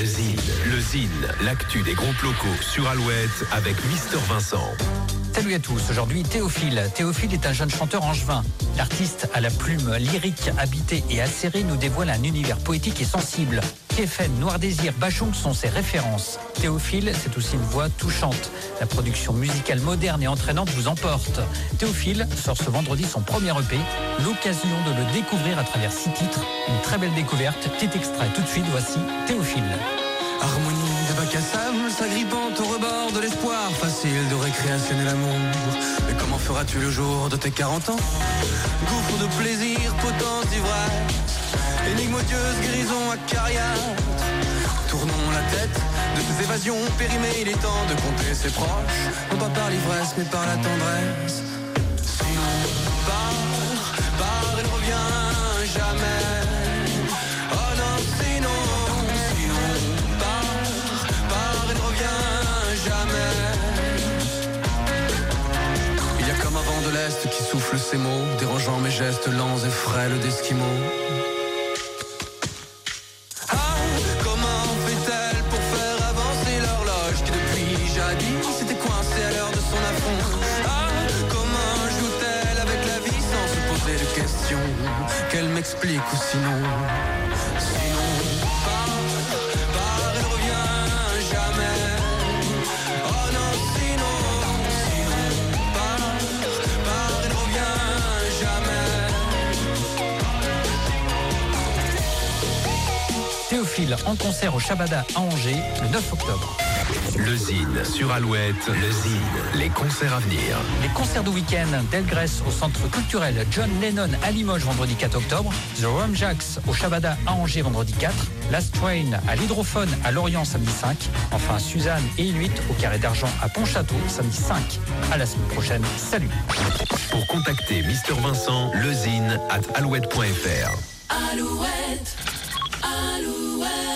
Le Zine, l'actu des groupes locaux sur Alouette avec Mister Vincent. Salut à tous, aujourd'hui Théophile. Théophile est un jeune chanteur angevin. L'artiste à la plume lyrique, habitée et acérée nous dévoile un univers poétique et sensible. KFN, Noir Désir, Bachung sont ses références. Théophile, c'est aussi une voix touchante. La production musicale moderne et entraînante vous emporte. Théophile sort ce vendredi son premier EP, l'occasion de le découvrir à travers six titres. Une très belle découverte, petit extrait tout de suite, voici Théophile. Harmonie de bac à sable, s'agrippant au rebord de l'espoir, facile de récréationner l'amour. Mais comment feras-tu le jour de tes 40 ans? Gouffre de plaisir, potence d'ivresse, énigme odieuse, guérison acariâtre. Tournons la tête de ces évasions périmées, il est temps de compter ses proches, non pas par l'ivresse mais par la tendresse. Qui souffle ses mots, dérangeant mes gestes lents et frêles d'esquimaux. Ah, comment fait-elle pour faire avancer l'horloge qui depuis jadis s'était coincée à l'heure de son affront? Ah, comment joue-t-elle avec la vie sans se poser de questions? Qu'elle m'explique ou sinon? Théophile en concert au Shabada à Angers le 9 octobre. Le Zine sur Alouette, le Zine, les concerts à venir. Les concerts du week-end d'Elgrès au centre culturel John Lennon à Limoges vendredi 4 octobre, The Rum Jacks au Shabada à Angers vendredi 4, Last Train à l'Hydrophone à Lorient samedi 5, enfin Suzanne et Inuit au Carré d'Argent à Pontchâteau samedi 5. À la semaine prochaine, salut Pour contacter Mister Vincent, lezine at alouette.fr. Alouette, Alouette.